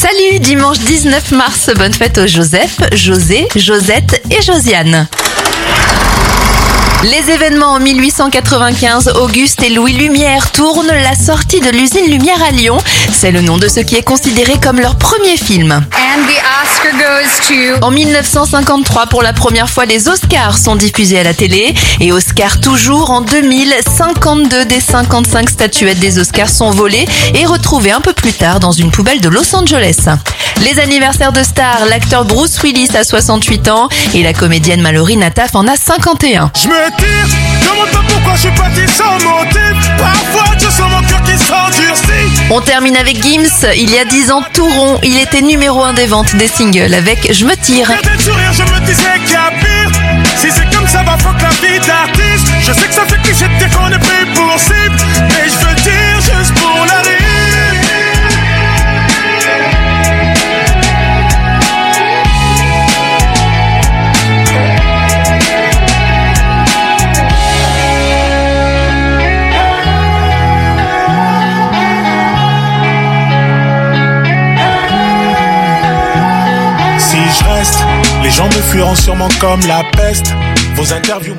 Salut, dimanche 19 mars, bonne fête aux Joseph, José, Josette et Josiane. Les événements en 1895, Auguste et Louis Lumière tournent la sortie de l'usine Lumière à Lyon. C'est le nom de ce qui est considéré comme leur premier film. And the Oscar goes to... En 1953, pour la première fois, les Oscars sont diffusés à la télé. Et Oscar toujours en 2000, 52 des 55 statuettes des Oscars sont volées et retrouvées un peu plus tard dans une poubelle de Los Angeles. Les anniversaires de stars, l'acteur Bruce Willis a 68 ans et la comédienne Mallory Nataf en a 51. Je me tire, demande pas pourquoi je suis parti sans motif. Parfois je sens mon cœur qui s'endurcit. On termine avec Gims. Il y a 10 ans, tout rond, il était numéro 1 des ventes des singles avec Je me tire. Je me disais qu'il y a pire. Je reste, les gens me fuiront sûrement comme la peste. Vos interviews